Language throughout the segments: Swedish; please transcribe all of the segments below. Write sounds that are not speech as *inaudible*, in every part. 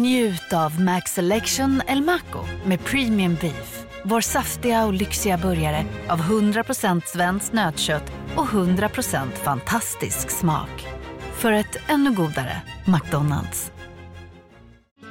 Njut av Max Selection El Maco med Premium Beef. Vår saftiga och lyxiga burgare av 100% svenskt nötkött och 100% fantastisk smak. För ett ännu godare McDonalds.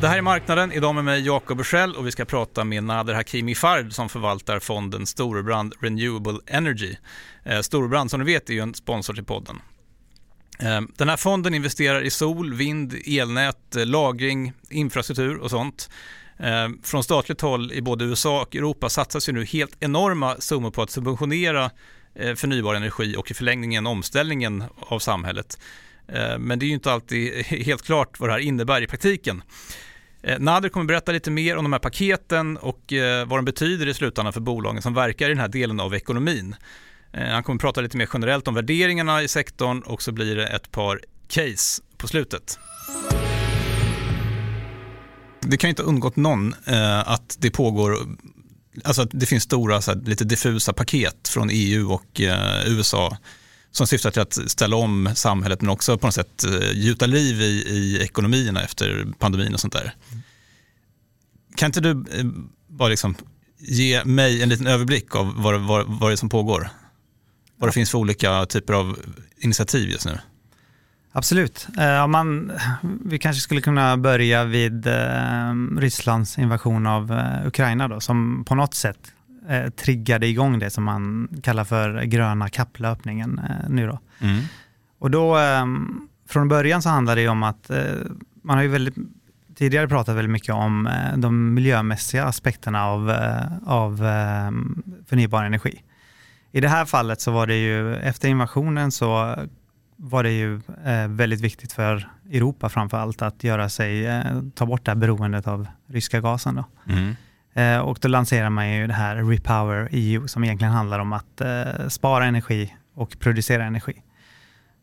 Det här är Marknaden, idag med mig Jakob Bursell och vi ska prata med Nader Hakimi Fard som förvaltar fonden Storebrand Renewable Energy. Eh, Storebrand som ni vet är ju en sponsor till podden. Eh, den här fonden investerar i sol, vind, elnät, eh, lagring, infrastruktur och sånt. Från statligt håll i både USA och Europa satsas ju nu helt enorma summor på att subventionera förnybar energi och i förlängningen omställningen av samhället. Eh, men det är ju inte alltid helt klart vad det här innebär i praktiken. Eh, Nader kommer berätta lite mer om de här paketen och eh, vad de betyder i slutändan för bolagen som verkar i den här delen av ekonomin. Han kommer prata lite mer generellt om värderingarna i sektorn och så blir det ett par case på slutet. Det kan ju inte ha undgått någon att det pågår Alltså att det finns stora, så här, lite diffusa paket från EU och USA som syftar till att ställa om samhället men också på något sätt eh, gjuta liv i, i ekonomierna efter pandemin och sånt där. Kan inte du eh, bara liksom ge mig en liten överblick av vad, vad, vad det är som pågår? Vad det finns för olika typer av initiativ just nu? Absolut. Eh, om man, vi kanske skulle kunna börja vid Rysslands invasion av Ukraina då, som på något sätt eh, triggade igång det som man kallar för gröna kapplöpningen eh, nu då. Mm. Och då, eh, från början så handlar det om att eh, man har ju väldigt, tidigare pratat väldigt mycket om de miljömässiga aspekterna av, av förnybar energi. I det här fallet så var det ju, efter invasionen så var det ju väldigt viktigt för Europa framför allt att göra sig, ta bort det här beroendet av ryska gasen. Då. Mm. Eh, och då lanserar man ju det här Repower EU som egentligen handlar om att eh, spara energi och producera energi.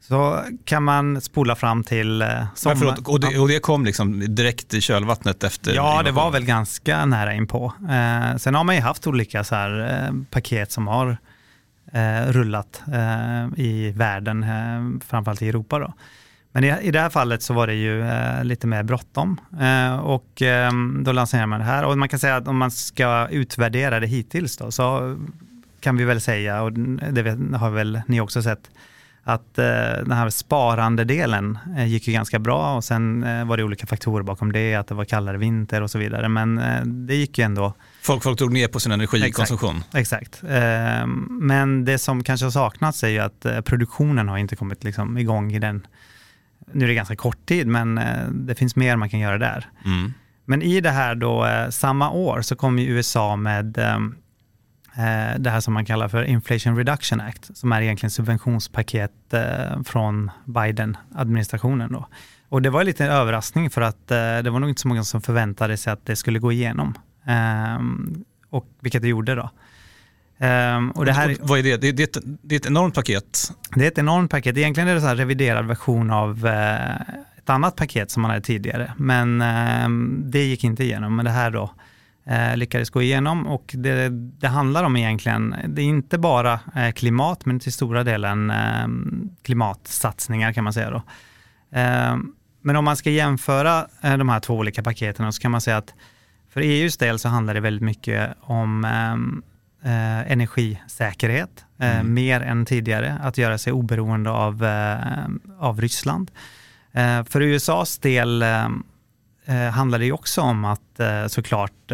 Så kan man spola fram till eh, sommar. Förlåt, och, det, och det kom liksom direkt i kölvattnet efter? Ja, det var väl ganska nära inpå. Eh, sen har man ju haft olika så här, eh, paket som har eh, rullat i världen, framförallt i Europa. Då. Men i, i det här fallet så var det ju eh, lite mer bråttom eh, och eh, då lanserade man det här. Och man kan säga att om man ska utvärdera det hittills då, så kan vi väl säga, och det har väl ni också sett, att eh, den här sparande delen eh, gick ju ganska bra och sen eh, var det olika faktorer bakom det, att det var kallare vinter och så vidare. Men det gick ju ändå. Folk, folk drog ner på sin energikonsumtion. Exakt. exakt. Men det som kanske har saknats är ju att produktionen har inte kommit liksom igång i den nu är det ganska kort tid, men eh, det finns mer man kan göra där. Mm. Men i det här då, eh, samma år så kom ju USA med eh, det här som man kallar för Inflation Reduction Act, som är egentligen subventionspaket från Biden-administrationen. Då. Och det var lite en överraskning för att det var nog inte så många som förväntade sig att det skulle gå igenom. Och vilket det gjorde då. Um, och det här, vad är det? Det, är ett, det är ett enormt paket. Det är ett enormt paket. Egentligen är det en reviderad version av uh, ett annat paket som man hade tidigare. Men uh, det gick inte igenom. Men det här då uh, lyckades gå igenom och det, det handlar om egentligen, det är inte bara uh, klimat men till stora delen ehm, klimatsatsningar kan man säga då. men om man ska jämföra de här två olika paketen så kan man säga att för EUs del så handlar det väldigt mycket om eh, energisäkerhet, eh, mm. mer än tidigare, att göra sig oberoende av, eh, av Ryssland. Eh, för USAs del eh, eh, handlar det också om att såklart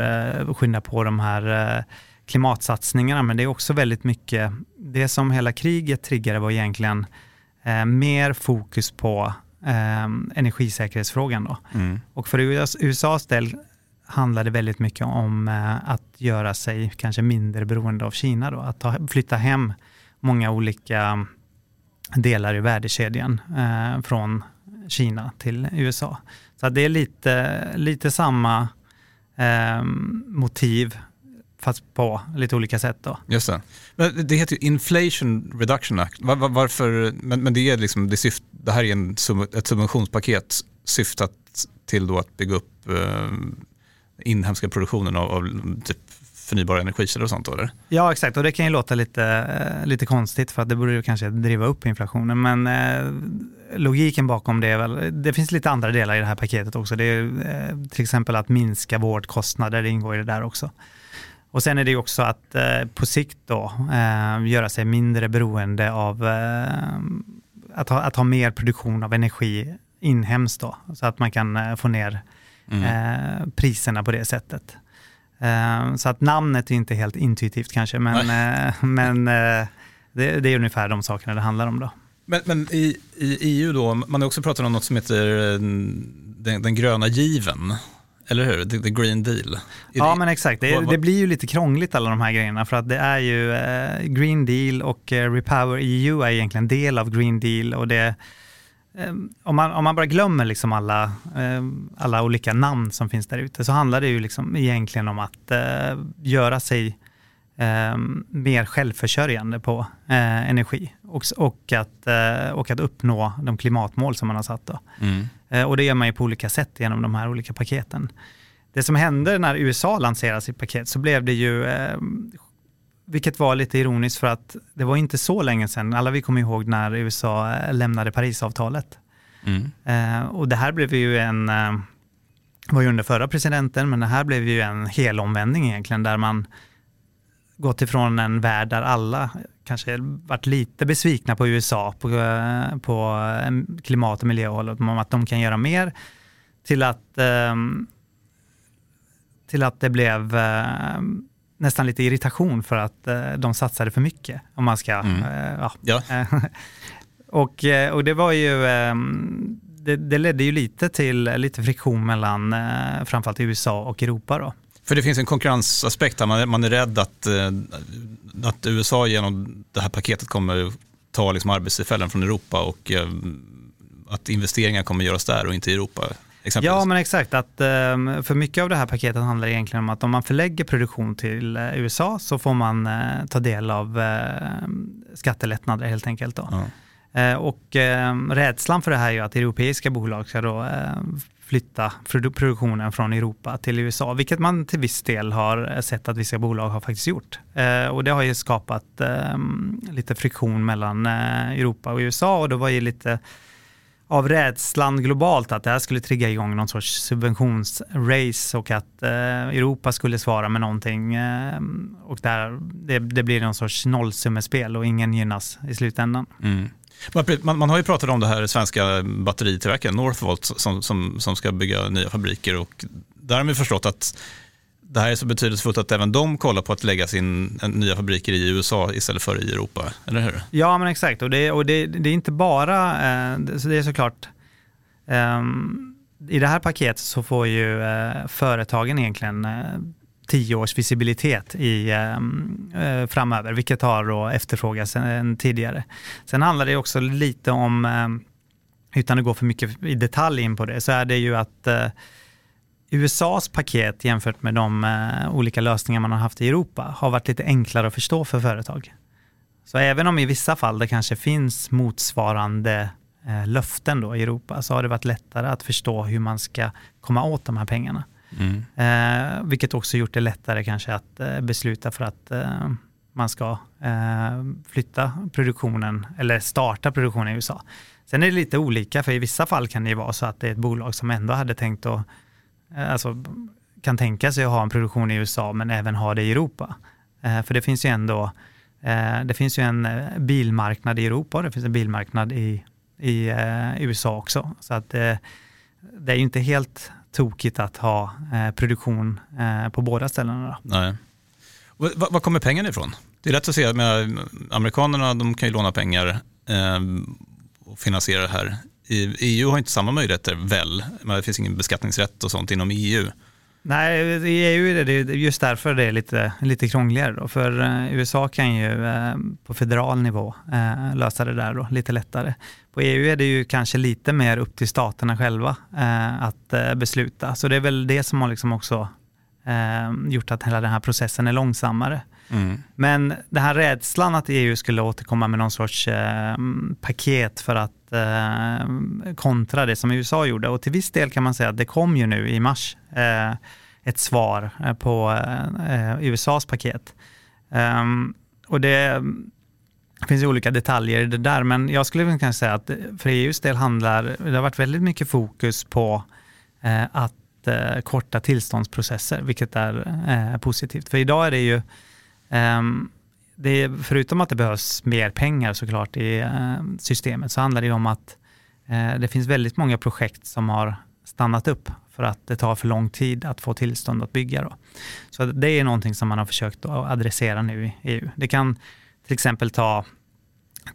skynda på de här klimatsatsningarna, men det är också väldigt mycket, det som hela kriget triggade var egentligen mer fokus på energisäkerhetsfrågan. Då. Mm. Och för USAs del handlar det väldigt mycket om eh, att göra sig kanske mindre beroende av Kina. Då. Att ta, flytta hem många olika delar i värdekedjan eh, från Kina till USA. Så det är lite, lite samma eh, motiv fast på lite olika sätt. Då. Just det. Men det heter ju Inflation Reduction Act. Var, var, varför, men, men det, är liksom, det, syft, det här är en, ett subventionspaket syftat till då att bygga upp eh, inhemska produktionen av, av typ förnybara energikällor och sånt då, eller? Ja, exakt. Och det kan ju låta lite, eh, lite konstigt för att det borde ju kanske driva upp inflationen. Men eh, logiken bakom det är väl, det finns lite andra delar i det här paketet också. Det är eh, till exempel att minska vårdkostnader, det ingår i det där också. Och sen är det ju också att eh, på sikt då eh, göra sig mindre beroende av eh, att, ha, att ha mer produktion av energi inhemskt då, så att man kan eh, få ner mm. Eh, priserna på det sättet. Eh, så att namnet är inte helt intuitivt kanske, men, men det, det, är ungefär de sakerna det handlar om då. Men, men i, i, EU då, man har också pratat om något som heter den, den gröna given. Eller hur? The, the Green Deal. ja, men exakt. Det, det, blir ju lite krångligt alla de här grejerna för att det är ju eh, Green Deal och eh, Repower EU är egentligen del av Green Deal och det eh, om man, om man bara glömmer liksom alla, eh, alla olika namn som finns där ute så handlar det ju liksom egentligen om att eh, göra sig eh, mer självförsörjande på energi och, och, att, och att uppnå de klimatmål som man har satt. Då. Mm. Eh, och det gör man ju på olika sätt genom de här olika paketen. Det som hände när USA lanserade sitt paket så blev det ju, eh, vilket var lite ironiskt för att det var inte så länge sedan, alla vi kommer ihåg när USA eh, lämnade Parisavtalet. Mm. Och det här blev ju en, var ju under förra presidenten, men det här blev ju en helomvändning egentligen där man gått ifrån en värld där alla kanske varit lite besvikna på USA på, på klimat och miljöhållet, om att de kan göra mer, till att, ehm, till att det blev nästan lite irritation för att eh, de satsade för mycket. Om man ska, mm. Eh, ja. ja. *laughs* och, eh, och det var ju, ehm, det, det, ledde ju lite till lite friktion mellan framförallt USA och Europa då. För det finns en konkurrensaspekt här, man är, man är rädd att, att USA genom det här paketet kommer ta liksom arbetstillfällen från Europa och att investeringar kommer göras där och inte i Europa. Ja, men exakt. Att, ehm, för mycket av det här paketet handlar egentligen om att om man förlägger produktion till eh, USA så får man ta del av skattelättnader helt enkelt. Då. Ja. Och ehm, rädslan för det här är ju att europeiska bolag ska då flytta produktionen från Europa till USA, vilket man till viss del har sett att vissa bolag har faktiskt gjort. Eh, och det har ju skapat eh, lite friktion mellan eh, Europa och USA och det var ju lite av rädslan globalt att det här skulle trigga igång någon sorts subventionsrace och att eh, Europa skulle svara med någonting eh, och där det, det, blir någon sorts nollsummespel och ingen gynnas i slutändan. Mm. Man, man, har ju pratat om det här svenska batteritillverkaren Northvolt som, som, som ska bygga nya fabriker och där har man förstått att det här är så betydelsefullt att även de kollar på att lägga sin nya fabriker i USA istället för i Europa, eller hur? Ja, men exakt. Och det, och det, det är inte bara, eh, så det är såklart, eh, i det här paketet så får ju eh, företagen egentligen eh, tio års visibilitet i, ehm, eh, framöver, vilket har då efterfrågats än tidigare. Sen handlar det också lite om, eh, utan att gå för mycket i detalj in på det, så är det ju att eh, USAs paket jämfört med de eh, olika lösningar man har haft i Europa har varit lite enklare att förstå för företag. Så även om i vissa fall det kanske finns motsvarande eh, löften då i Europa så har det varit lättare att förstå hur man ska komma åt de här pengarna. Mm. Eh, vilket också gjort det lättare kanske att eh, besluta för att man ska flytta produktionen eller starta produktionen i USA. Sen är det lite olika, för i vissa fall kan det vara så att det är ett bolag som ändå hade tänkt att, Eh, alltså kan tänka sig att ha en produktion i USA men även ha det i Europa. Eh, för det finns ju ändå, eh, det finns ju en eh, bilmarknad i Europa och det finns en bilmarknad i, i USA också. Så att det är ju inte helt tokigt att ha eh, produktion eh, på båda ställena. Nej. Var kommer pengarna ifrån? Det är lätt att se, med amerikanerna de kan ju låna pengar eh, och finansiera det här. EU har inte samma möjligheter väl, men det finns ingen beskattningsrätt och sånt inom EU. Nej, i EU är det just därför det är lite, lite krångligare. Då. För eh, USA kan ju eh, på federal nivå eh, lösa det där då, lite lättare. På EU är det ju kanske lite mer upp till staterna själva att besluta. Så det är väl det som har liksom också gjort att hela den här processen är långsammare. Mm. Men den här rädslan att EU skulle återkomma med någon sorts paket för att eh, kontra det som USA gjorde. Och till viss del kan man säga att det kom ju nu i mars eh, ett svar eh, på eh, USAs paket. Um, och det finns ju olika detaljer i det där, men jag skulle kunna säga att för EUs del handlar, det har varit väldigt mycket fokus på eh, att eh, korta tillståndsprocesser, vilket är eh, positivt. För idag är det ju Um, det, förutom att det behövs mer pengar såklart i eh, systemet så handlar det om att eh, det finns väldigt många projekt som har stannat upp för att det tar för lång tid att få tillstånd att bygga. Då. Så det är någonting som man har försökt att adressera nu i EU. Det kan till exempel ta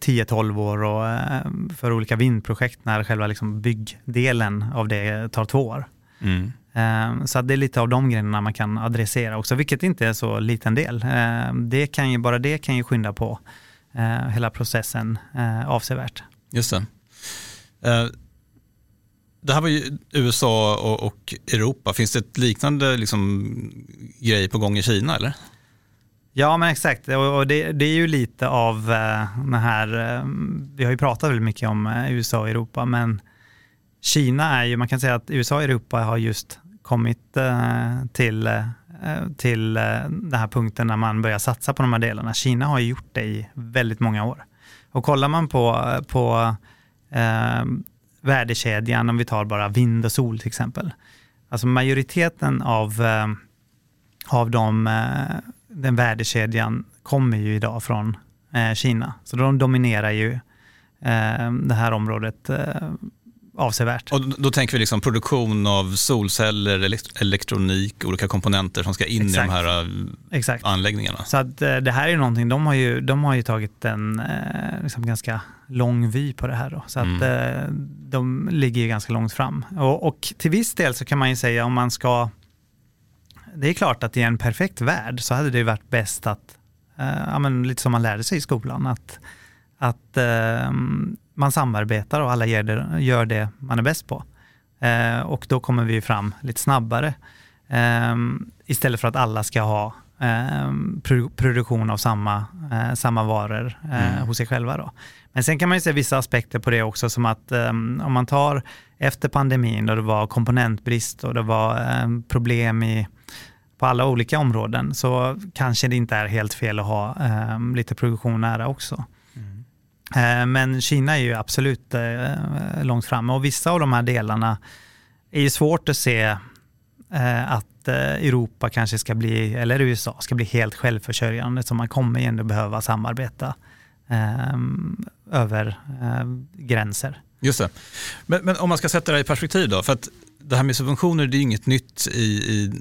10-12 år och, eh, för olika vindprojekt när själva liksom byggdelen av det tar två år. Mm. Ehm, så det är lite av de grejerna man kan adressera också, vilket inte är så liten del. Ehm, det kan ju, bara det kan ju skynda på eh, hela processen eh, avsevärt. Just det. Eh, det här var ju USA och Europa. Finns det ett liknande liksom, grej på gång i Kina eller? Ja men exakt, och det, det är ju lite av den här, vi har ju pratat väldigt mycket om USA och Europa, men Kina är ju, man kan säga att USA och Europa har just kommit eh, till, eh, till eh, den här punkten när man börjar satsa på de här delarna. Kina har gjort det i väldigt många år. Och kollar man på, på eh, värdekedjan, om vi tar bara vind och sol till exempel. Alltså majoriteten av, eh, av de, eh, den värdekedjan kommer ju idag från eh, Kina. Så de dominerar ju det här området avsevärt. Och då tänker vi liksom produktion av solceller, elektronik, olika komponenter som ska in Exakt. i de här äh, Exakt. anläggningarna. Så att äh, det här är någonting, de har ju, de har ju tagit en äh, liksom ganska lång vy på det här. Då. Så att mm. de ligger ju ganska långt fram. Och, och, till viss del så kan man ju säga om man ska, det är klart att i en perfekt värld så hade det ju varit bäst att, ja, men lite som man lärde sig i skolan, att att eh, man samarbetar och alla gör det, gör det man är bäst på. Eh, och då kommer vi fram lite snabbare. Eh, istället för att alla ska ha ehm, produktion av samma, eh, samma varor eh, mm. hos sig själva. Då. Men sen kan man ju se vissa aspekter på det också som att ehm, om man tar efter pandemin då det var komponentbrist och det var ehm, problem i på alla olika områden så kanske det inte är helt fel att ha lite produktion nära också. Eh, men Kina är ju absolut eh, långt framme och vissa av de här delarna är ju svårt att se eh, att Europa kanske ska bli, eller USA ska bli helt självförsörjande, så man kommer ju ändå behöva samarbeta över gränser. Just det. Men, men, om man ska sätta det här i perspektiv då, för att det här med subventioner det är inget nytt i, i,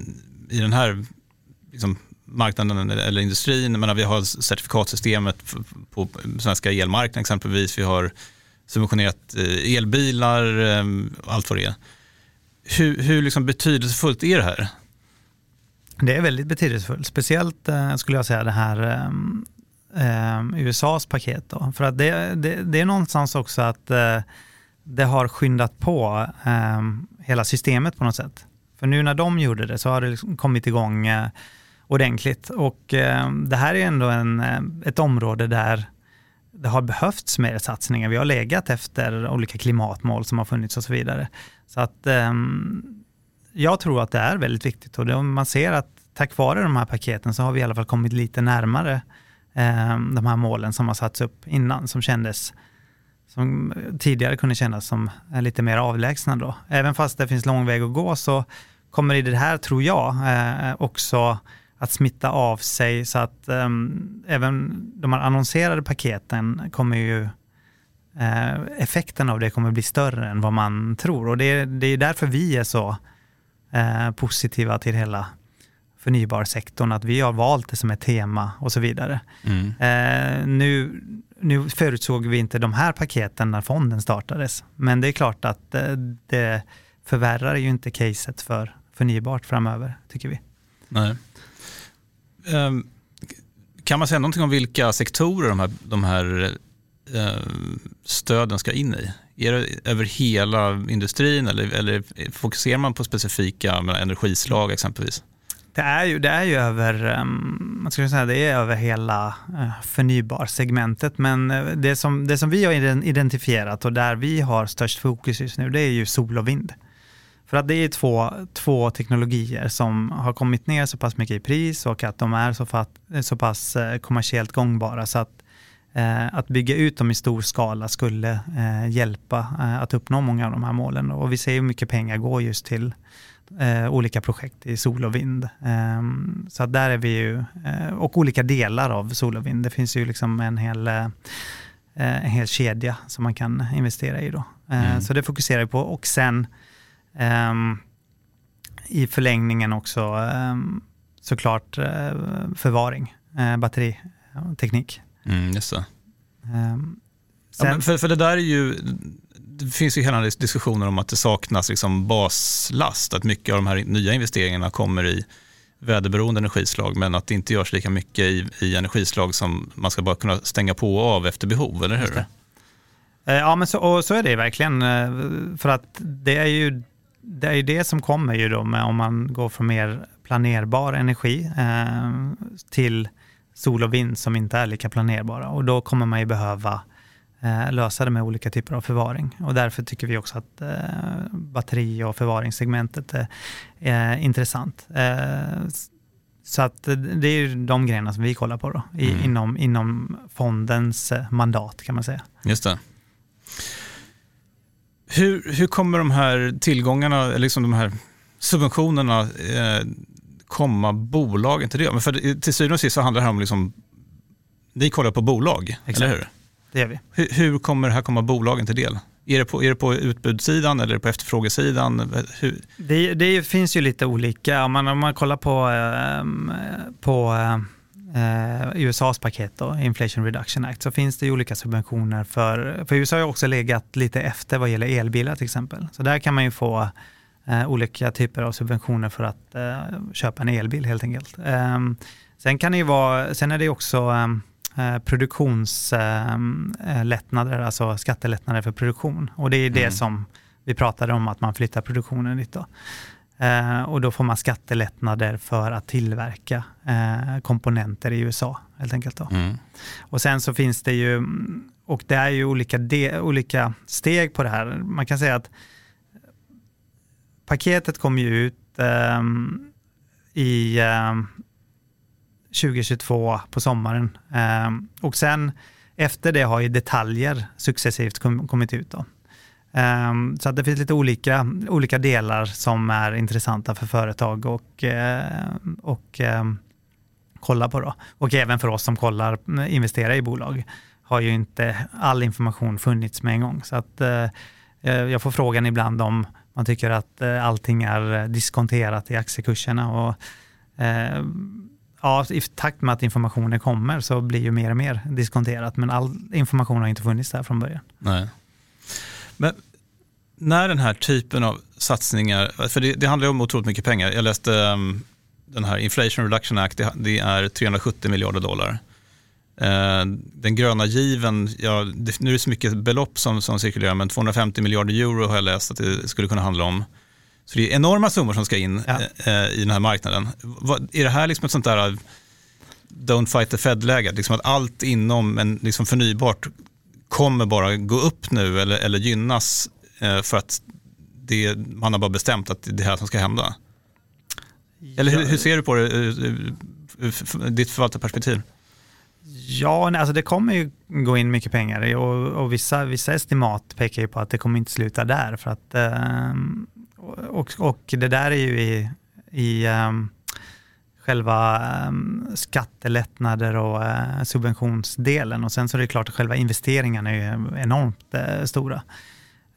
i den här liksom, marknaden eller industrin. Menar, vi har certifikatsystemet på svenska elmarknaden exempelvis. Vi har subventionerat eh, elbilar, och allt vad det är. Hur, hur liksom betydelsefullt är det här? Det är väldigt betydelsefullt, speciellt eh, skulle jag säga det här ehm, ehm, USAs paket. Då. För att det, det, det är någonstans också att eh, det har skyndat på hela systemet på något sätt. För nu när de gjorde det så har det liksom kommit igång ordentligt. Och eh, det här är ändå en, eh, ett område där det har behövts mer satsningar. Vi har legat efter olika klimatmål som har funnits och så vidare. Så att eh, jag tror att det är väldigt viktigt och det, man ser att tack vare de här paketen så har vi i alla fall kommit lite närmare eh, de här målen som har satts upp innan som kändes som eh, tidigare kunde kännas som eh, lite mer avlägsna då. Även fast det finns lång väg att gå så kommer i det här, tror jag, eh, också att smitta av sig så att um, även de här annonserade paketen kommer ju uh, effekten av det kommer bli större än vad man tror och det, det är därför vi är så uh, positiva till hela förnybarsektorn, att vi har valt det som ett tema och så vidare. Mm. Uh, nu, nu förutsåg vi inte de här paketen när fonden startades, men det är klart att det förvärrar ju inte caset för förnybart framöver, tycker vi. Nej. Ehm, kan man säga någonting om vilka sektorer de här, de här eh, stöden ska in i? Är det över hela industrin eller, eller fokuserar man på specifika energislag exempelvis? Det är ju, det är ju över, ehm, man ska säga, det är över hela eh, förnybarsegmentet, men eh, det som, det som vi har identifierat och där vi har störst fokus just nu, det är ju sol och vind. För att det är två, två teknologier som har kommit ner så pass mycket i pris och att de är så, fatt, så pass eh, kommersiellt gångbara så att eh, att bygga ut dem i stor skala skulle eh, hjälpa eh, att uppnå många av de här målen. Och vi ser hur mycket pengar går just till eh, olika projekt i sol och vind. Ehm, så att där är vi ju, eh, och olika delar av sol och vind. Det finns ju liksom en hel en hel kedja som man kan investera i. Då. Mm. Så det fokuserar vi på. Och sen I förlängningen också um, såklart uh, förvaring, uh, batteriteknik. Mm, just det. Um, sen, ja, för, för det där är ju, det finns ju hela diskussioner om att det saknas liksom baslast, att mycket av de här nya investeringarna kommer i väderberoende energislag men att det inte görs lika mycket i, i energislag som man ska bara kunna stänga på och av efter behov, eller hur? Ja, men så, och så är det verkligen. För att det är ju det är det som kommer ju då med om man går från mer planerbar energi eh, till sol och vind som inte är lika planerbara och då kommer man ju behöva eh, lösa det med olika typer av förvaring och därför tycker vi också att eh, batteri och förvaringssegmentet är, är intressant. Eh, så att det är ju de grejerna som vi kollar på då, i, mm. inom, inom fondens mandat kan man säga. Just det. Hur, hur kommer de här tillgångarna, liksom de här subventionerna eh, komma bolagen till det? för till syvende och sist så handlar det här om, liksom, ni kollar på bolag, Exakt. eller hur? Det gör vi. Hur, hur, kommer det här komma bolagen till del? Är det på, är det på utbudssidan eller på efterfrågesidan? Hur? Det, det finns ju lite olika. Om man, om man kollar på, eh, på eh, eh, USAs paket, då, Inflation Reduction Act, så finns det ju olika subventioner för, för USA har också legat lite efter vad gäller elbilar till exempel. Så där kan man ju få eh, olika typer av subventioner för att eh, köpa en elbil helt enkelt. Ehm, sen kan det ju vara, sen är det också ehm, eh, produktionslättnader, eh, alltså skattelättnader för produktion. Och det är det mm. som vi pratade om, att man flyttar produktionen dit. Då. Eh, och då får man skattelättnader för att tillverka eh, komponenter i USA. helt enkelt. Då. Mm. Och sen så finns det ju, och det är ju olika, de, olika steg på det här. Man kan säga att paketet kom ju ut eh, i 2022 på sommaren. och sen efter det har ju detaljer successivt kommit ut. Då. Um, så att det finns lite olika, olika delar som är intressanta för företag och, uh, och um, kolla på. Då. Och även för oss som kollar, eh, investerar i bolag, har ju inte all information funnits med en gång. Så att uh, jag får frågan ibland om man tycker att uh, allting är diskonterat i aktiekurserna. Och, ja, I takt med att informationen kommer så blir ju mer och mer diskonterat, men all information har inte funnits där från början. Nej. Men när den här typen av satsningar, för det, det handlar om otroligt mycket pengar. Jag läste um, den här Inflation Reduction Act, det, det är 370 miljarder dollar. Uh, den gröna given, ja, det, nu är det så mycket belopp som, som cirkulerar, men 250 miljarder euro har jag läst att det skulle kunna handla om. Så det är enorma summor som ska in ja. uh, i den här marknaden. Vad, är det här liksom ett sånt där uh, don't fight the Fed-läge? Liksom att allt inom en liksom förnybart kommer bara gå upp nu eller, eller gynnas eh, för att det, man har bara bestämt att det är här som ska hända? Eller hur, hur ser du på det eh, eh, ur ditt förvaltarperspektiv? Ja, alltså det kommer ju gå in mycket pengar och, och vissa, vissa estimat pekar ju på att det kommer inte sluta där. För att, ehm, och, och det där är ju i, i ehm, själva ehm, skattelättnader och eh, subventionsdelen och sen så är det klart att själva investeringarna är enormt eh, stora.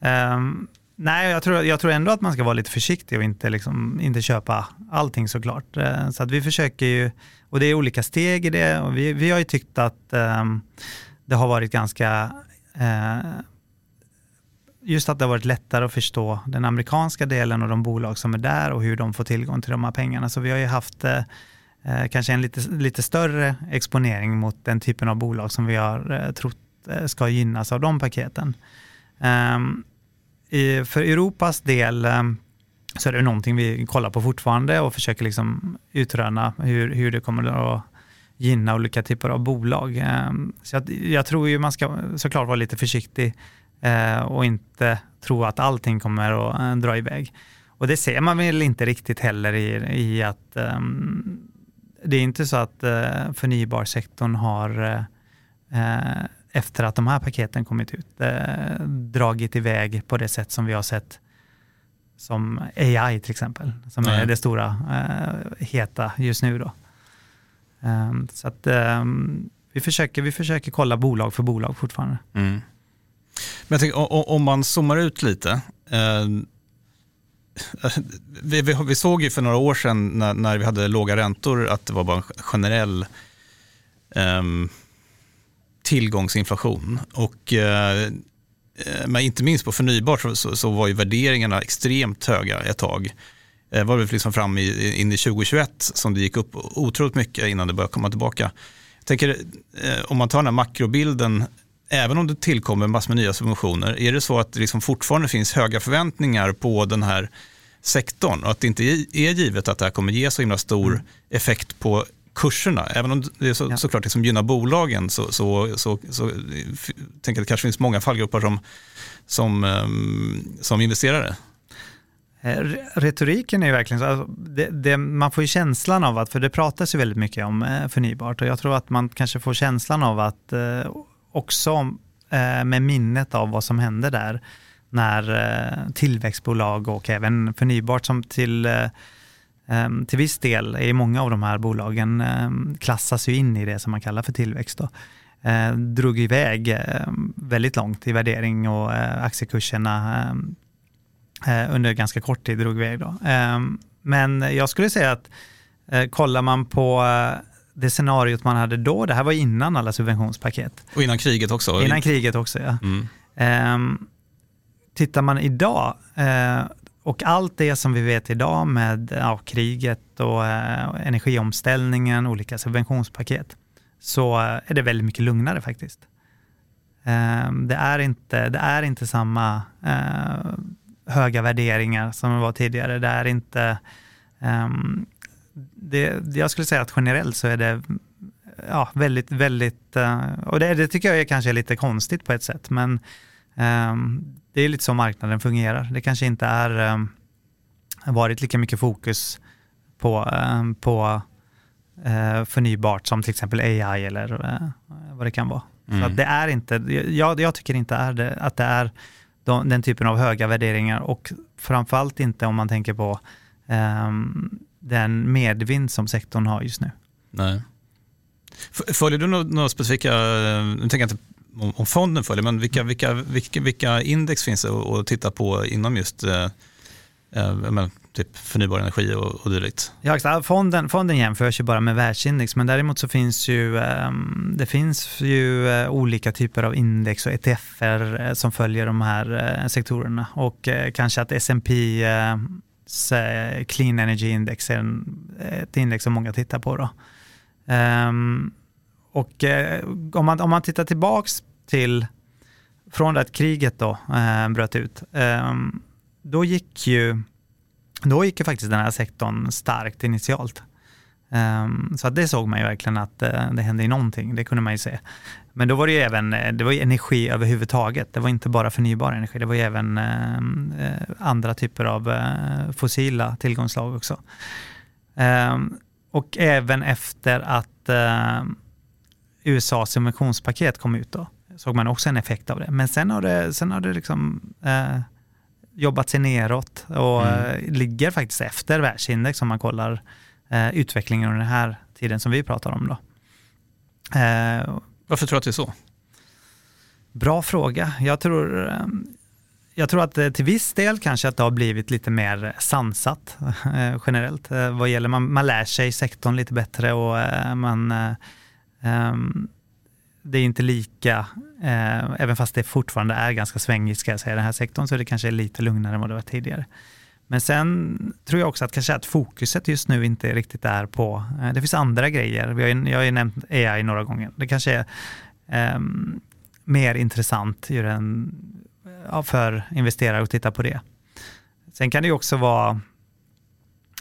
Ehm, nej, jag tror, jag tror ändå att man ska vara lite försiktig och inte, liksom, inte köpa allting såklart. Eh, så att vi försöker ju, och det är olika steg i det och vi, vi har ju tyckt att ehm, det har varit ganska just att det har varit lättare att förstå den amerikanska delen och de bolag som är där och hur de får tillgång till de här pengarna. Så vi har ju haft eh, eh kanske en lite, lite större exponering mot den typen av bolag som vi har eh, trott eh, ska gynnas av de paketen. Um, i, för Europas del um, så är det någonting vi kollar på fortfarande och försöker liksom utröna hur, hur det kommer att gynna olika typer av bolag. Um, så jag, jag tror ju man ska såklart vara lite försiktig och inte tro att allting kommer att uh, dra iväg. Och det ser man väl inte riktigt heller i, i att um, det är inte så att uh, förnybarsektorn har efter att de här paketen kommit ut eh, dragit iväg på det sätt som vi har sett som AI till exempel, som Nej. är det stora eh, heta just nu. Då. Um, så att um, vi, försöker, vi försöker kolla bolag för bolag fortfarande. Mm. Men jag tänker, om man zoomar ut lite, eh, *laughs* vi, vi, vi, såg ju för några år sedan när, när, vi hade låga räntor att det var bara en generell um, tillgångsinflation. Och, eh, eh, men inte minst på förnybart så, så, var ju värderingarna extremt höga ett tag. Det var väl liksom fram i, in i 2021 som det gick upp otroligt mycket innan det började komma tillbaka. Jag tänker, eh, om man tar den här makrobilden, även om det tillkommer massor med nya subventioner, är det så att det liksom fortfarande finns höga förväntningar på den här sektorn och att det inte är givet att det här kommer ge så himla stor mm. effekt på kurserna. Även om det så, ja. såklart liksom gynnar bolagen så, så, så, så tänker jag att det kanske finns många fallgrupper som, som, um, som investerare. Eh, retoriken är ju verkligen så, alltså, det, det, man får ju känslan av att, för det pratas ju väldigt mycket om eh, förnybart och jag tror att man kanske får känslan av att eh, också eh, med minnet av vad som hände där när eh, tillväxtbolag och även förnybart som till eh, till viss del i många av de här bolagen klassas ju in i det som man kallar för tillväxt. Då. Eh, drog iväg väldigt långt i värdering och eh, aktiekurserna eh, under ganska kort tid drog iväg. Då. Men jag skulle säga att eh, kollar man på eh, det scenariot man hade då, det här var innan alla subventionspaket. Och innan kriget också? Innan kriget också, ja. Mm. Tittar man idag, och allt det som vi vet idag med ja, kriget och eh, energiomställningen, olika subventionspaket, så eh, är det väldigt mycket lugnare faktiskt. Eh, det, är inte, det är inte samma eh, höga värderingar som det var tidigare. Det är inte... Ehm, det, jag skulle säga att generellt så är det ja, väldigt, väldigt... Eh, och det, det tycker jag är kanske är lite konstigt på ett sätt, men ehm, det är lite så marknaden fungerar. Det kanske inte är um, varit lika mycket fokus på, um, på uh, förnybart som till exempel AI eller uh, vad det kan vara. Mm. Så det är inte, jag, jag tycker inte är det, att det är de, den typen av höga värderingar och framförallt inte om man tänker på um, den medvind som sektorn har just nu. Nej. Följer du några specifika, nu tänker jag inte om, fonden följer, men vilka, vilka, vilka, vilka index finns det att titta på inom just eh, eh, typ förnybar energi och, och dylikt? Ja, fonden, fonden jämförs ju bara med världsindex, men däremot så finns ju, um, det finns ju olika typer av index och ETFer som följer de här sektorerna och kanske att S&P Clean Energy Index är en, ett index som många tittar på. Då. Um, och eh, om, man, om man tittar tillbaks till från det att kriget då eh, bröt ut, eh, då gick ju då gick ju faktiskt den här sektorn starkt initialt. Um, så att det såg man ju verkligen att uh, det hände någonting, det kunde man ju se. Men då var det ju även eh, det var ju energi överhuvudtaget, det var inte bara förnybar energi, det var ju även uh, andra typer av uh, fossila tillgångslag också. Um, och även efter att USAs subventionspaket kom ut då, såg man också en effekt av det. Men sen har det, sen har det liksom eh, jobbat sig neråt och mm. eh, ligger faktiskt efter världsindex om man kollar eh, utvecklingen under den här tiden som vi pratar om. Då. Eh, Varför tror du att det är så? Bra fråga. Jag tror, eh, jag tror att till viss del kanske att det har blivit lite mer sansat eh, generellt. vad gäller, man, man lär sig sektorn lite bättre och man Um, det är inte lika, eh, även fast det fortfarande är ganska svängigt ska jag säga, den här sektorn, så det kanske är lite lugnare än vad det var tidigare. Men sen tror jag också att kanske att fokuset just nu inte riktigt är på, eh, det finns andra grejer. Vi har, jag har ju nämnt AI några gånger. Det kanske är eh, mer intressant en, ja, för investerare att titta på det. Sen kan det ju också vara,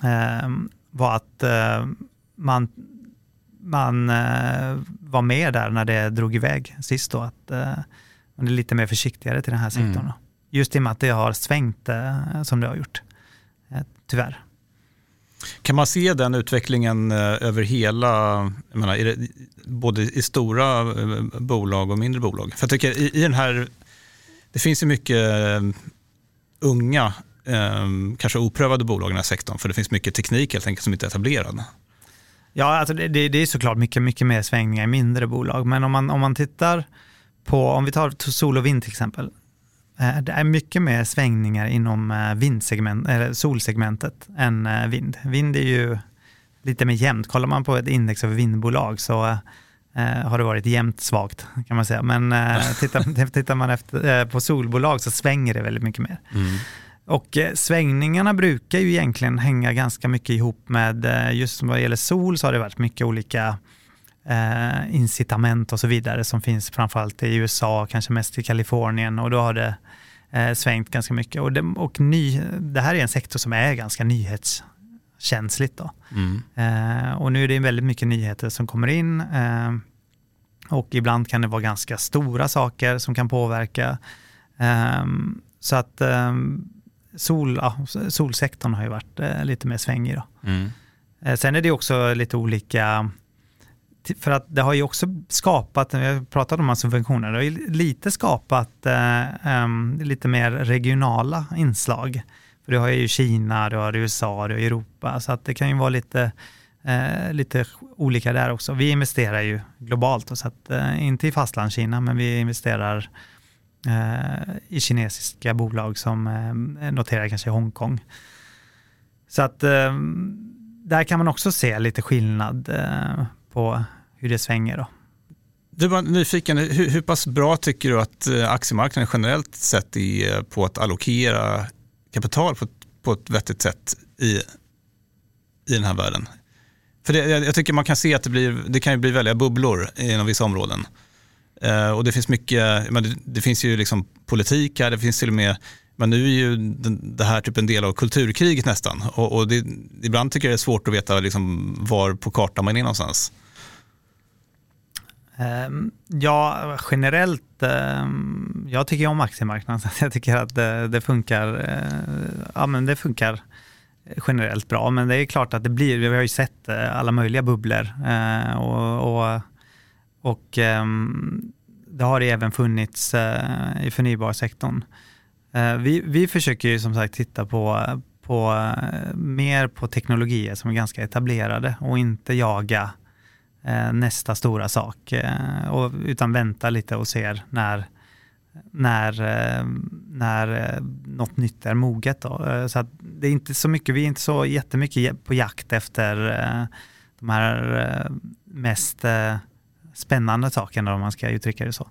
eh, vara att eh, man, man eh, var med där när det drog iväg sist då, att eh, man är lite mer försiktigare till den här sektorn. Mm. Just i och med att det har svängt eh, som det har gjort tyvärr. Kan man se den utvecklingen eh, över hela, jag menar, det, både i stora eh, bolag och mindre bolag? För jag tycker i, i den här, det finns ju mycket eh, unga, kanske oprövade bolag i den här sektorn, för det finns mycket teknik helt enkelt som inte är etablerad. Ja, alltså det, det är såklart mycket, mycket mer svängningar i mindre bolag, men om man, om man tittar på, om vi tar sol och vind till exempel, det är mycket mer svängningar inom eh, vindsegment, eller solsegmentet än eh, vind. Vind är ju lite mer jämnt. Kollar man på ett index över vindbolag så har det varit jämnt svagt kan man säga. Men *laughs* tittar, tittar man efter, på solbolag så svänger det väldigt mycket mer. Mm. Och svängningarna brukar ju egentligen hänga ganska mycket ihop med, just vad gäller sol så har det varit mycket olika eh, incitament och så vidare som finns framförallt i USA, kanske mest i Kalifornien och då har det eh, svängt ganska mycket. Och, det, och ny, det här är en sektor som är ganska nyhetskänsligt. Då. Mm. Eh, och nu är det väldigt mycket nyheter som kommer in eh, och ibland kan det vara ganska stora saker som kan påverka. Eh, så att eh, sol, ja, solsektorn har ju varit lite mer svängig. Då. Mm. Sen är det också lite olika för att det har ju också skapat, vi har pratat om subventioner, det har ju lite skapat eh, um, lite mer regionala inslag. För du har ju Kina, du har USA, du har Europa, så att det kan ju vara lite, eh, lite olika där också. Vi investerar ju globalt, så att, eh, inte i fastlandskina, men vi investerar eh, i kinesiska bolag som eh, noterar kanske i Hongkong. Så att ehm, där kan man också se lite skillnad eh, på hur det svänger. Då. Du var nyfiken, hur, hur pass bra tycker du att eh, aktiemarknaden generellt sett är eh, på att allokera kapital på, på ett vettigt sätt i, i den här världen? För det, jag, jag, tycker man kan se att det, blir, det kan bli väldiga bubblor inom vissa områden. Eh, och det finns mycket, men det, det, finns ju liksom politik här, det finns till och med, men nu är ju den, det här typ en del av kulturkriget nästan. Och, och det, ibland tycker jag det är svårt att veta liksom var på kartan man är någonstans. Ehm, Ehm, ja, generellt, ehm, jag tycker om aktiemarknaden, *laughs* så jag tycker att det, det, funkar, eh, ja, men det funkar generellt bra. Men det är klart att det blir, vi har ju sett eh, alla möjliga bubblor eh, och, och, och ehm, det har det även funnits i förnybarsektorn. Vi, vi försöker ju som sagt titta på, på mer på teknologier som är ganska etablerade och inte jaga Eh, nästa stora sak. Eh, och, utan vänta lite och ser när, när, eh, när något nytt är moget. Då. Så det är inte så mycket, vi är inte så jättemycket på jakt efter de här mest spännande sakerna om man ska uttrycka det så.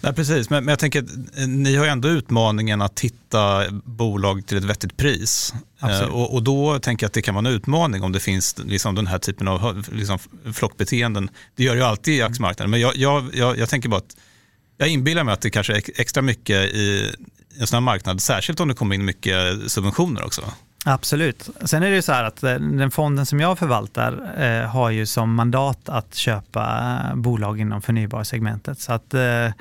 Nej, precis, men, men jag tänker att ni har ju ändå utmaningen att hitta bolag till ett vettigt pris. Eh, och, och, då tänker jag att det kan vara en utmaning om det finns liksom den här typen av liksom, flockbeteenden. Det gör ju alltid i aktiemarknaden, men jag, jag, jag, jag tänker bara att jag inbillar mig att det kanske är extra mycket i en sån här marknad, särskilt om det kommer in mycket subventioner också. Absolut. Sen är det ju så här att eh, den fonden som jag förvaltar eh, har ju som mandat att köpa eh, bolag inom förnybarsegmentet. Så att eh,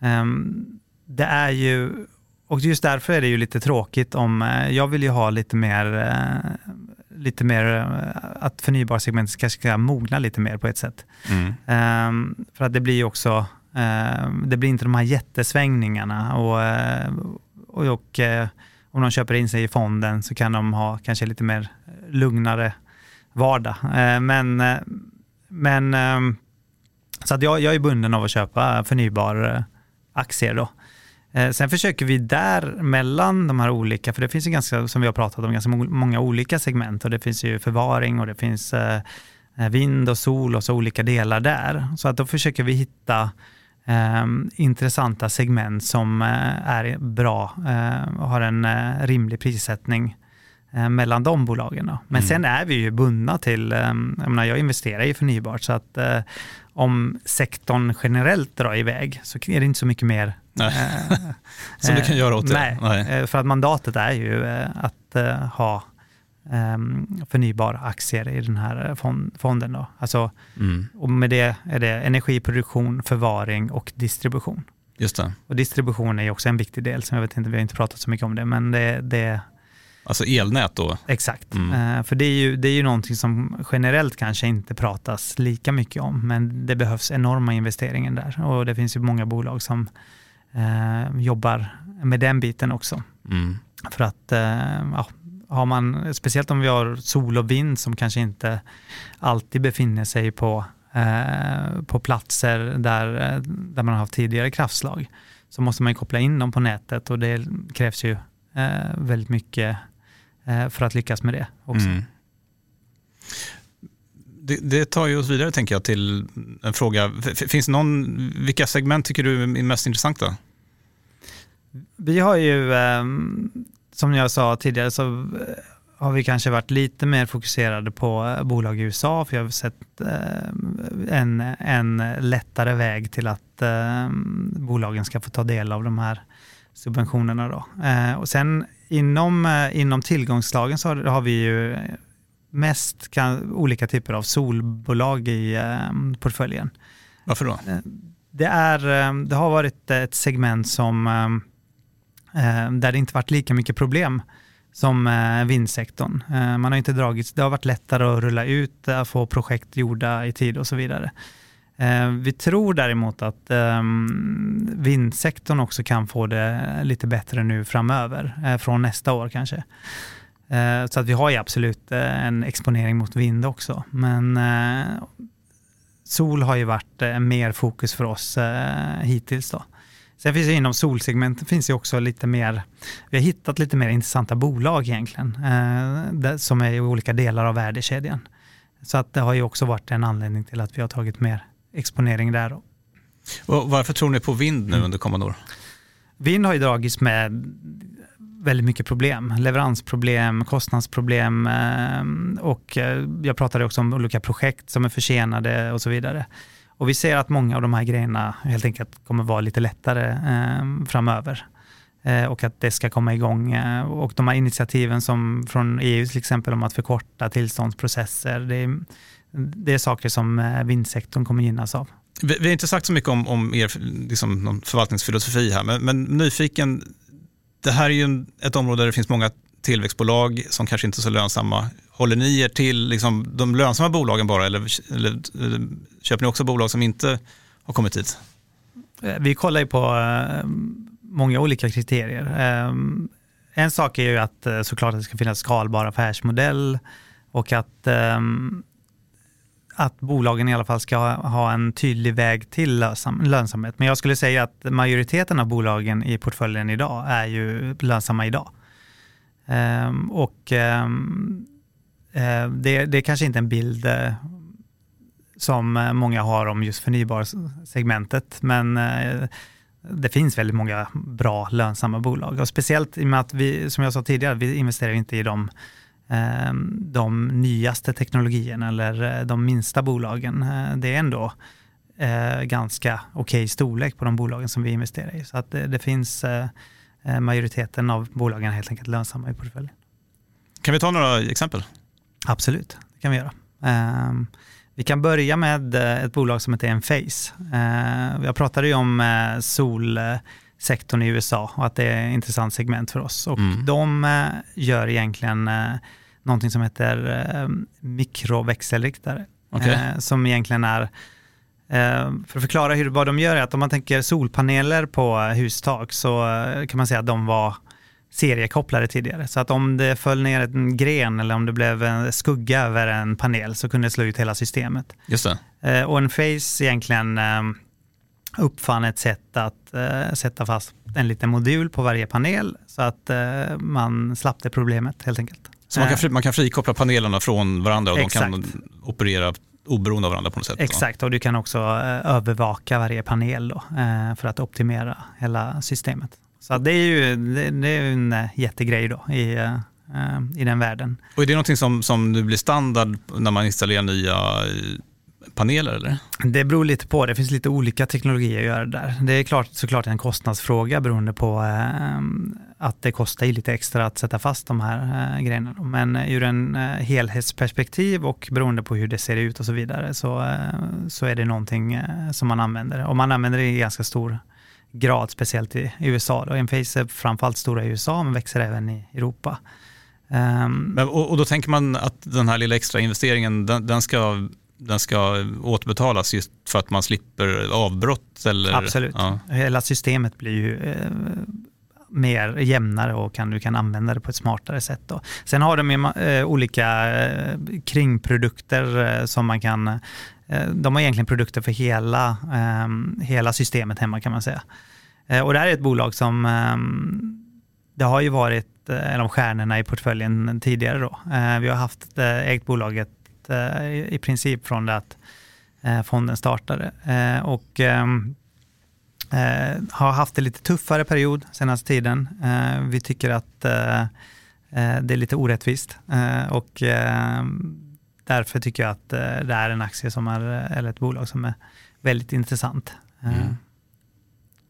ehm, det är ju, och just därför är det ju lite tråkigt om, eh, jag vill ju ha lite mer, eh, lite mer att förnybarsegmentet kanske ska mogna lite mer på ett sätt. Mm. Ehm, för att det blir ju också, det blir inte de här jättesvängningarna och, och, och om de köper in sig i fonden så kan de ha kanske lite mer eh, lugnare vardag. Eh, men, eh, men ehm, så att jag, jag är bunden av att köpa förnybar aktier då. Sen försöker vi där mellan de här olika, för det finns ju ganska, som vi har pratat om, ganska många olika segment och det finns ju förvaring och det finns vind och sol och så olika delar där. Så att då försöker vi hitta intressanta segment som eh, är bra eh, och har en eh, rimlig prissättning mellan de bolagen. Då. Men mm. sen är vi ju bundna till, ehm, jag, menar, jag investerar i förnybart så att om sektorn generellt drar iväg så är det inte så mycket mer Nej. *laughs* som du kan göra åt det. Nej, nej. för att mandatet är ju att ha förnybara aktier i den här fonden. Då. Alltså, mm. och med det är det energiproduktion, förvaring och distribution. Just det. Och distribution är också en viktig del, som jag vet inte, vi har inte pratat så mycket om det, men det, det Alltså elnät då? Exakt, mm. uh, för det är, ju, det är ju någonting som generellt kanske inte pratas lika mycket om, men det behövs enorma investeringar där och det finns ju många bolag som uh, jobbar med den biten också. Mm. För att uh, ja, har man, speciellt om vi har sol och vind som kanske inte alltid befinner sig på, eh, på platser där, där man har haft tidigare kraftslag, så måste man koppla in dem på nätet och det krävs ju eh, väldigt mycket eh, för att lyckas med det också. Mm. Det, det, tar ju oss vidare tänker jag till en fråga. Finns någon, vilka segment tycker du är mest intressanta? Vi har ju ehm, som jag sa tidigare så eh, har vi kanske varit lite mer fokuserade på eh, bolag i USA, för jag har sett eh, en, en lättare väg till att bolagen ska få ta del av de här subventionerna. Då. Och sen inom, inom tillgångslagen så har vi ju mest kan, olika typer av solbolag i portföljen. Varför då? Det, är, det har varit ett segment som Eh, där det inte varit lika mycket problem som eh, vindsektorn. Eh, man har inte dragits, det har varit lättare att rulla ut, att få projekt gjorda i tid och så vidare. Vi tror däremot att ehm, vindsektorn också kan få det lite bättre nu framöver, från nästa år kanske. Så att vi har ju absolut en exponering mot vind också. Men sol har ju varit mer fokus för oss hittills. Då. Sen finns det inom solsegmentet finns det också lite mer, vi har hittat lite mer intressanta bolag egentligen, eh, som är i olika delar av värdekedjan. Så att det har ju också varit en anledning till att vi har tagit mer exponering där. Och varför tror ni på vind nu under kommande år? Vind har ju dragits med väldigt mycket problem. Leveransproblem, kostnadsproblem eh, och eh, jag pratade också om olika projekt som är försenade och så vidare. Och vi ser att många av de här grejerna helt enkelt kommer vara lite lättare eh, framöver. Eh, och att det ska komma igång. Eh, och de här initiativen som från EU till exempel om att förkorta tillståndsprocesser, det är, det är saker som eh, vindsektorn kommer gynnas av. Vi, vi har inte sagt så mycket om, om er liksom, förvaltningsfilosofi här, men, men nyfiken, det här är ju ett område där det finns många tillväxtbolag som kanske inte är så lönsamma. Håller ni er till liksom, de lönsamma bolagen bara eller, eller, köper ni också bolag som inte har kommit hit? Eh, vi kollar ju på eh, många olika kriterier. Eh, en sak är ju att såklart att det ska finnas skalbar affärsmodell och att, att bolagen i alla fall ska ha, en tydlig väg till lönsamhet. Men jag skulle säga att majoriteten av bolagen i portföljen idag är ju lönsamma idag. Ehm, och ehm, Eh, det, det är kanske inte en bild eh, som eh, många har om just förnybarsegmentet, men det finns väldigt många bra lönsamma bolag. Och speciellt i och med att vi, som jag sa tidigare, vi investerar inte i de, de nyaste teknologierna eller de minsta bolagen. Det är ändå ganska okej okay storlek på de bolagen som vi investerar i. Så att det, det finns Eh, majoriteten av bolagen helt enkelt lönsamma i portföljen. Kan vi ta några exempel? Absolut, det kan vi göra. Ehm, vi kan börja med eh, ett bolag som heter Enphase. Eh, jag pratade ju om solsektorn i USA och att det är ett intressant segment för oss. Och mm. De gör egentligen någonting som heter mikroväxelriktare. Okay. Som egentligen är för att förklara hur, vad de gör är att om man tänker solpaneler på hustak så kan man säga att de var seriekopplade tidigare. Så att om det föll ner en gren eller om det blev en skugga över en panel så kunde det slå ut hela systemet. Just det. Eh, och en face egentligen uppfann ett sätt att sätta fast en liten modul på varje panel så att man slapp det problemet helt enkelt. Så man kan, fri, man kan frikoppla panelerna från varandra och Exakt. de kan operera oberoende av varandra på något sätt? då? Exakt, och du kan också eh, övervaka varje panel då, eh, för att optimera hela systemet. Så det är ju det, det är en eh, jättegrej då i, eh, eh, i den världen. Och är det någonting som, som nu blir standard när man installerar nya paneler eller? Det beror lite på, det finns lite olika teknologier att göra där. Det är klart, såklart en kostnadsfråga beroende på eh, att det kostar lite extra att sätta fast de här eh, grejerna. Men ur en eh, helhetsperspektiv och beroende på hur det ser ut och så vidare så, så är det någonting som man använder. Och man använder det i ganska stor grad, speciellt i USA. Då. Enphase är framförallt stora i USA men växer även i Europa. Men, och, och då tänker man att den här lilla extra investeringen den, den, ska, den ska återbetalas just för att man slipper avbrott? Eller? Absolut. Ja. Hela systemet blir ju eh, mer jämnare och kan, du kan använda det på ett smartare sätt. Då. Sen har de ju, eh, olika eh, kringprodukter eh, som man kan... Eh, de har egentligen produkter för hela, eh, hela systemet hemma kan man säga. Eh, och det här är ett bolag som... Eh, det har ju varit eh, en av stjärnorna i portföljen tidigare. Då. Eh, vi har haft eh, ägt bolaget eh, i, princip från det att eh, fonden startade. Eh, och ehm, eh, har haft en lite tuffare period senaste tiden. Eh, vi tycker att eh, eh, det är lite orättvist eh, och eh, därför tycker jag att eh, det är en aktie som är, eller ett bolag som är väldigt intressant. Eh, Mm.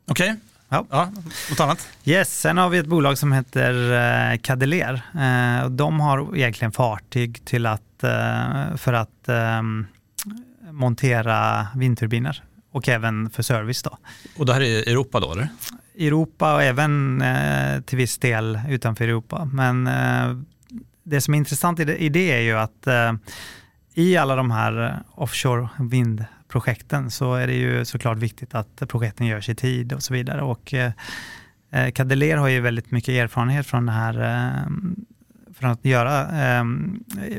Okej, Ja. ja, något annat? Yes, sen har vi ett bolag som heter eh, Cadeler. Eh, de har egentligen fartyg till att, eh, för att eh, montera vindturbiner och även för service. Då. Och det här är Europa då eller? Europa och även eh, till viss del utanför Europa. Men eh, det som är intressant i det, i det är ju att eh, i alla de här offshore vindprojekten så är det ju såklart viktigt att projekten görs i tid och så vidare. Och eh, eh Cadeler har ju väldigt mycket erfarenhet från det här eh, från att göra eh,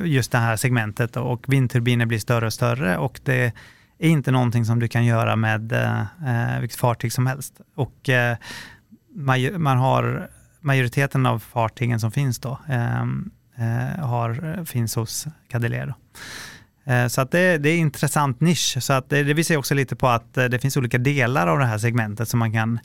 just det här segmentet och vindturbiner blir större och större och det är inte någonting som du kan göra med eh, vilket fartyg som helst. Och man har majoriteten av fartygen som finns då har, finns hos Cadeler. då. Eh, Så att det, det är en intressant nisch. Så att det, det visar också lite på att eh, det finns olika delar av det här segmentet som man kan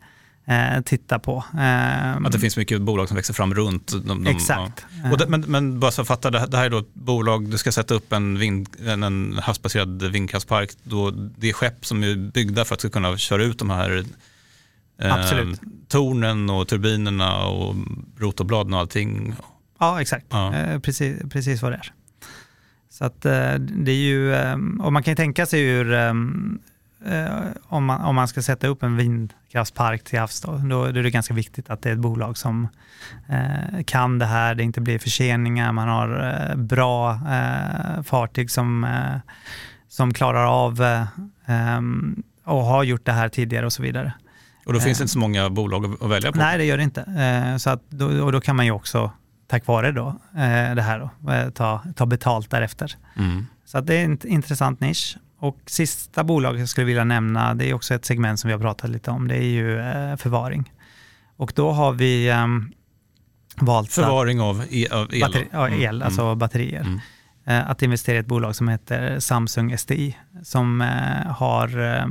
eh, titta på. Eh, Att det finns mycket bolag som växer fram runt. De, de, Exakt. Ja. Det, men, men bara så att jag fattar, det här- är då ett bolag, du ska sätta upp en, vind, en, en havsbaserad vindkraftspark. Då, det är skepp som är byggda för att ska kunna köra ut de här eh, tornen och turbinerna och rotorbladen och allting. Ja, exakt. Ja. Eh, precis, precis vad det är. Så att eh, det är ju, eh, och man kan ju tänka sig hur, eh, om, man, om man ska sätta upp en vindkraftspark till havs, då, då är det ganska viktigt att det är ett bolag som kan det här, det inte blir förseningar, man har bra fartyg som, som klarar av och har gjort det här tidigare och så vidare. Och då finns det inte så många bolag att- välja på. Nej, det gör det inte. Så att och då kan man ju också, tack vare då, eh, det här, då, eh, ta, ta betalt därefter. Mm. Så det är en intressant nisch. Och sista bolaget jag skulle vilja nämna, det är också ett segment som vi har pratat lite om, det är ju eh, förvaring. Och då har vi ehm, valt Förvaring av, e, av el. batteri, ja, el, Mm, alltså batterier. Mm. Att investera i ett bolag som heter Samsung SDI som har eh,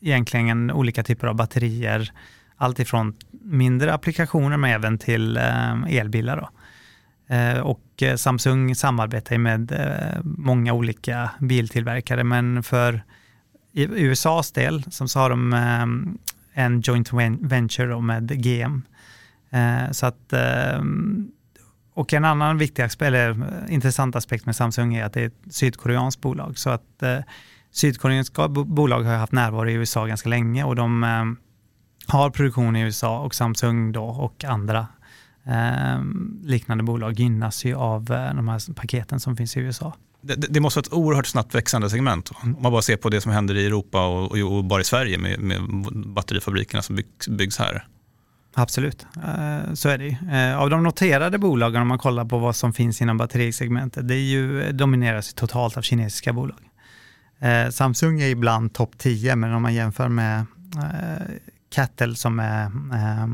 egentligen olika typer av batterier. Allt ifrån mindre applikationer men även till eh, elbilar. Då. Eh, och eh, Samsung samarbetar med många olika biltillverkare men för USAs del som så har de en joint venture med GM. Så att och en annan viktig aspekt, eller intressant aspekt med Samsung är att det är ett sydkoreanskt bolag. Så att sydkoreanska bolag har haft närvaro i USA ganska länge och de har produktion i USA och Samsung då och andra eh, liknande bolag gynnas ju av eh, de här paketen som finns i USA. Det, det måste vara ett oerhört snabbt växande segment. Om man bara ser på det som händer i Europa och, och, och bara i Sverige med, med batterifabrikerna som byggs, byggs här. Absolut, eh, så är det ju. Eh, Av de noterade bolagen, om man kollar på vad som finns inom batterisegmentet, det är ju, domineras ju totalt av kinesiska bolag. Eh, Samsung är ibland topp 10, men om man jämför med eh, Cattel som är eh,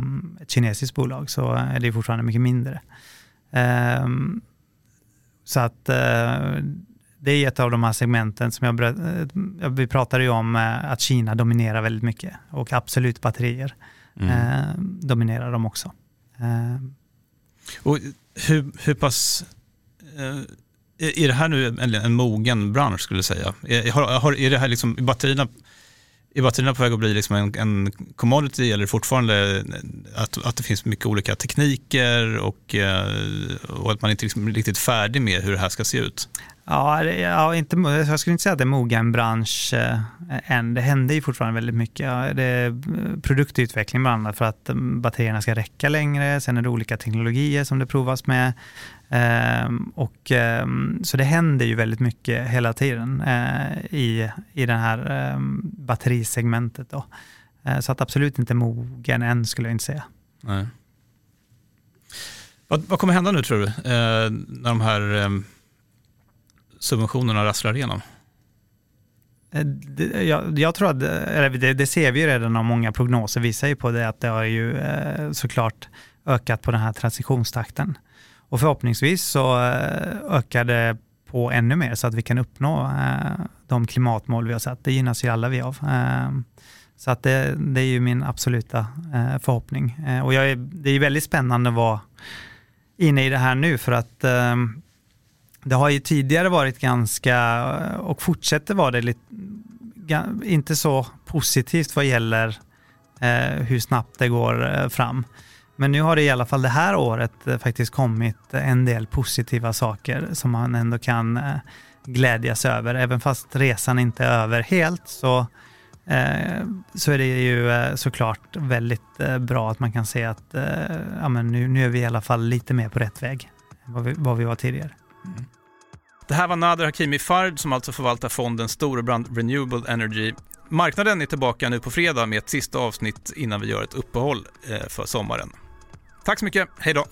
ett kinesiskt bolag så är det fortfarande mycket mindre. Eh, så att det är ett av de här segmenten som jag, vi pratade ju om att Kina dominerar väldigt mycket och absolut batterier mm. dominerar de också. Och hur, hur pass är det här nu en, en mogen bransch skulle du säga? Är, har, är det här liksom, batterierna, är batterierna på väg att bli liksom en, en commodity eller fortfarande eh, att, att det finns mycket olika tekniker och, eh, och att man inte liksom är riktigt färdig med hur det här ska se ut? Ja, ja inte, jag skulle inte säga att det är mogen bransch eh, än. Det händer ju fortfarande väldigt mycket. Ja, det är eh, produktutveckling bland annat för att mm, batterierna ska räcka längre. Sen är det olika teknologier som det provas med. Um, och, um, så det händer ju väldigt mycket hela tiden uh, i, i det här um, batterisegmentet. Då. Uh, så att absolut inte mogen än skulle jag inte säga. Nej. Vad, vad kommer hända nu tror du, uh, när de här subventionerna rasslar igenom? Det, jag, jag, tror att, eller det, det, ser vi ju redan och många prognoser visar ju på det, att det har ju såklart ökat på den här transitionstakten. Och förhoppningsvis så eh, ökar det på ännu mer så att vi kan uppnå eh, de klimatmål vi har satt. Det gynnas ju alla vi av. Ehm, så att det, det är ju min absoluta eh, förhoppning. Och jag är, det är väldigt spännande att vara inne i det här nu för att ehm, det har ju tidigare varit ganska, och fortsätter vara det, lite, inte så positivt vad gäller hur snabbt det går fram. Men nu har det i alla fall det här året eh, faktiskt kommit eh, en del positiva saker som man ändå kan eh, glädjas över. Även fast resan inte är över helt så, så är det ju såklart väldigt bra att man kan se att ja, men nu, nu är vi i alla fall lite mer på rätt väg än vad vi, vad vi var tidigare. Mm. Det här var Nader Hakimi Fard som alltså förvaltar fonden Storebrand Renewable Energy. Marknaden är tillbaka nu på fredag med ett sista avsnitt innan vi gör ett uppehåll för sommaren. Tack så mycket, hej då!